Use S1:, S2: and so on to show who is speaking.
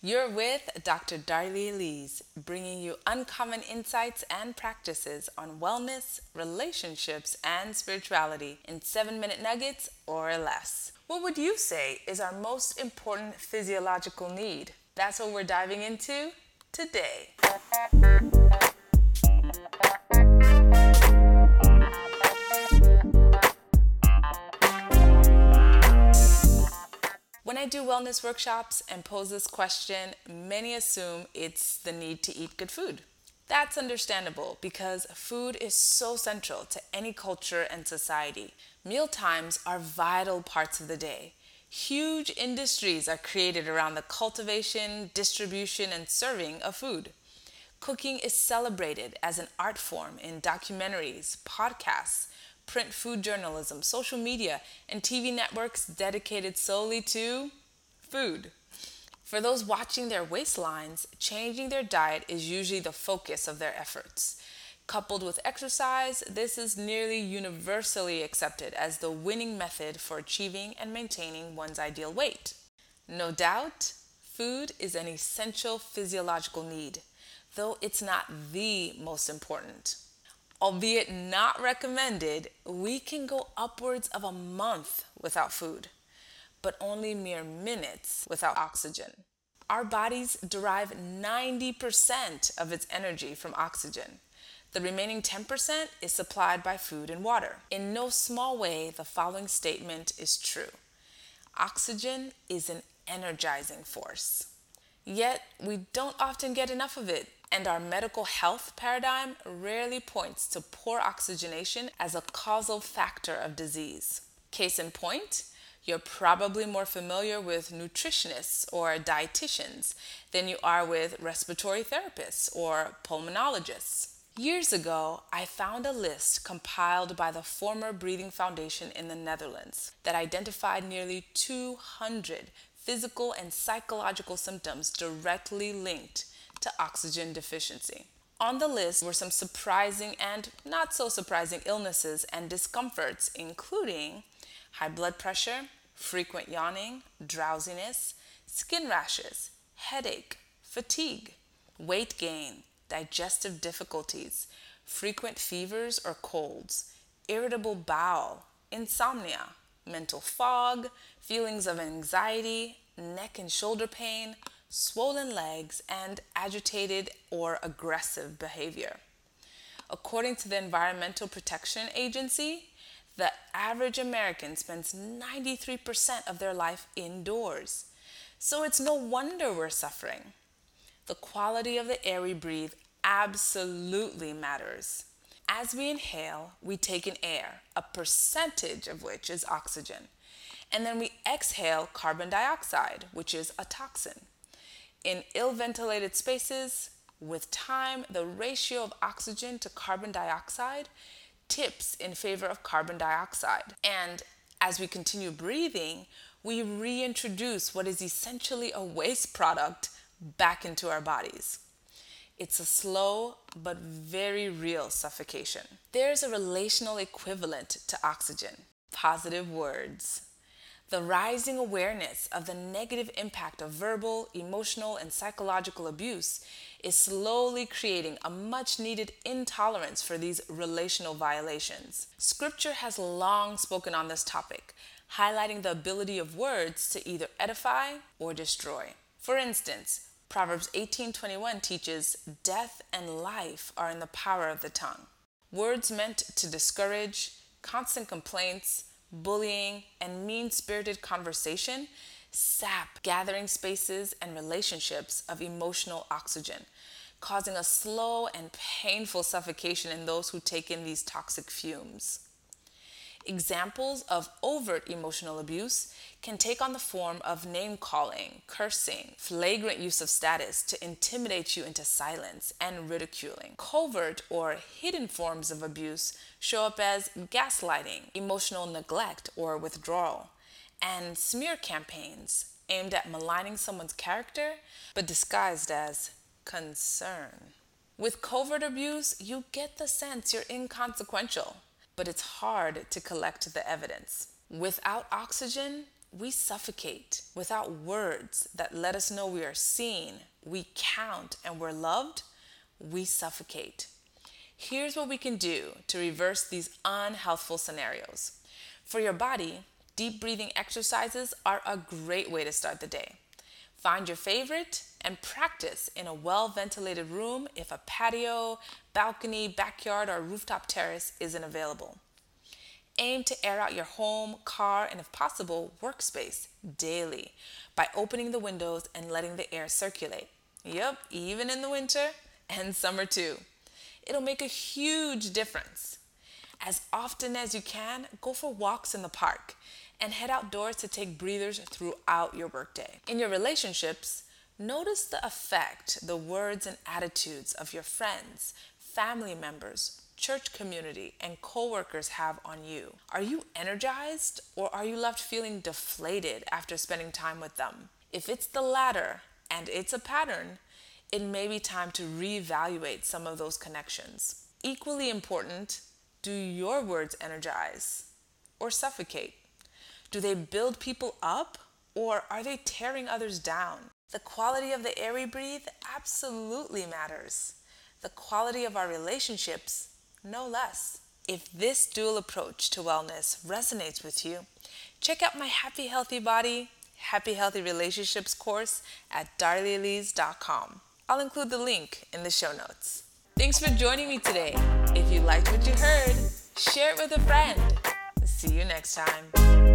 S1: You're with Dr. Darlie Elise, bringing you uncommon insights and practices on wellness, relationships, and spirituality in seven minute nuggets or less. What would you say is our most important physiological need? That's what we're diving into today. When I do wellness workshops and pose this question, many assume it's the need to eat good food. That's understandable because food is so central to any culture and society. Meal times are vital parts of the day. Huge industries are created around the cultivation, distribution, and serving of food. Cooking is celebrated as an art form in documentaries, podcasts, print food journalism, social media, and TV networks dedicated solely to food. For those watching their waistlines, changing their diet is usually the focus of their efforts. Coupled with exercise, this is nearly universally accepted as the winning method for achieving and maintaining one's ideal weight. No doubt, food is an essential physiological need, though it's not the most important albeit not recommended, we can go upwards of a month without food, but only mere minutes without oxygen. Our bodies derive 90% of its energy from oxygen. The remaining 10% is supplied by food and water. In no small way, the following statement is true Oxygen is an energizing force. Yet, we don't often get enough of it and our medical health paradigm rarely points to poor oxygenation as a causal factor of disease. Case in point, you're probably more familiar with nutritionists or dietitians than you are with respiratory therapists or pulmonologists. Years ago, I found a list compiled by the former Breathing Foundation in the Netherlands that identified nearly 200 physical and psychological symptoms directly linked to oxygen deficiency. On the list were some surprising and not so surprising illnesses and discomforts, including high blood pressure, frequent yawning, drowsiness, skin rashes, headache, fatigue, weight gain, digestive difficulties, frequent fevers or colds, irritable bowel, insomnia, mental fog, feelings of anxiety, neck and shoulder pain, swollen legs, and agitated or aggressive behavior. According to the Environmental Protection Agency, the average American spends 93% of their life indoors. So it's no wonder we're suffering. The quality of the air we breathe absolutely matters. As we inhale, we take in air, a percentage of which is oxygen. And then we exhale carbon dioxide, which is a toxin. In ill ventilated spaces, with time, the ratio of oxygen to carbon dioxide tips in favor of carbon dioxide. And as we continue breathing, we reintroduce what is essentially a waste product back into our bodies. It's a slow but very real suffocation. There's a relational equivalent to oxygen positive words. The rising awareness of the negative impact of verbal, emotional, and psychological abuse is slowly creating a much needed intolerance for these relational violations. Scripture has long spoken on this topic, highlighting the ability of words to either edify or destroy. For instance, Proverbs 18:21 teaches death and life are in the power of the tongue. Words meant to discourage, constant complaints, bullying, and mean spirited conversation sap gathering spaces and relationships of emotional oxygen, causing a slow and painful suffocation in those who take in these toxic fumes. Examples of overt emotional abuse can take on the form of name calling, cursing, flagrant use of status to intimidate you into silence, and ridiculing. Covert or hidden forms of abuse show up as gaslighting, emotional neglect or withdrawal, and smear campaigns aimed at maligning someone's character but disguised as concern. With covert abuse, you get the sense you're inconsequential but it's hard to collect the evidence. Without oxygen, we suffocate. Without words that let us know we are seen, we count, and we're loved, we suffocate. Here's what we can do to reverse these unhealthful scenarios. For your body, deep breathing exercises are a great way to start the day. Find your favorite and practice in a well ventilated room if a patio, balcony, backyard, or rooftop terrace isn't available. Aim to air out your home, car, and if possible, workspace daily by opening the windows and letting the air circulate. Yep, even in the winter and summer too. It'll make a huge difference. As often as you can, go for walks in the park and head outdoors to take breathers throughout your workday. In your relationships, notice the effect the words and attitudes of your friends, family members, church community, and coworkers have on you. Are you energized or are you left feeling deflated after spending time with them? If it's the latter and it's a pattern, it may be time to reevaluate some of those connections. Equally important, do your words energize or suffocate? Do they build people up or are they tearing others down? The quality of the air we breathe absolutely matters. The quality of our relationships, no less. If this dual approach to wellness resonates with you, check out my Happy Healthy Body, Happy Healthy Relationships course at darlielise.com. I'll include the link in the show notes. Thanks for joining me today. If you liked what you heard, share it with a friend. See you next time.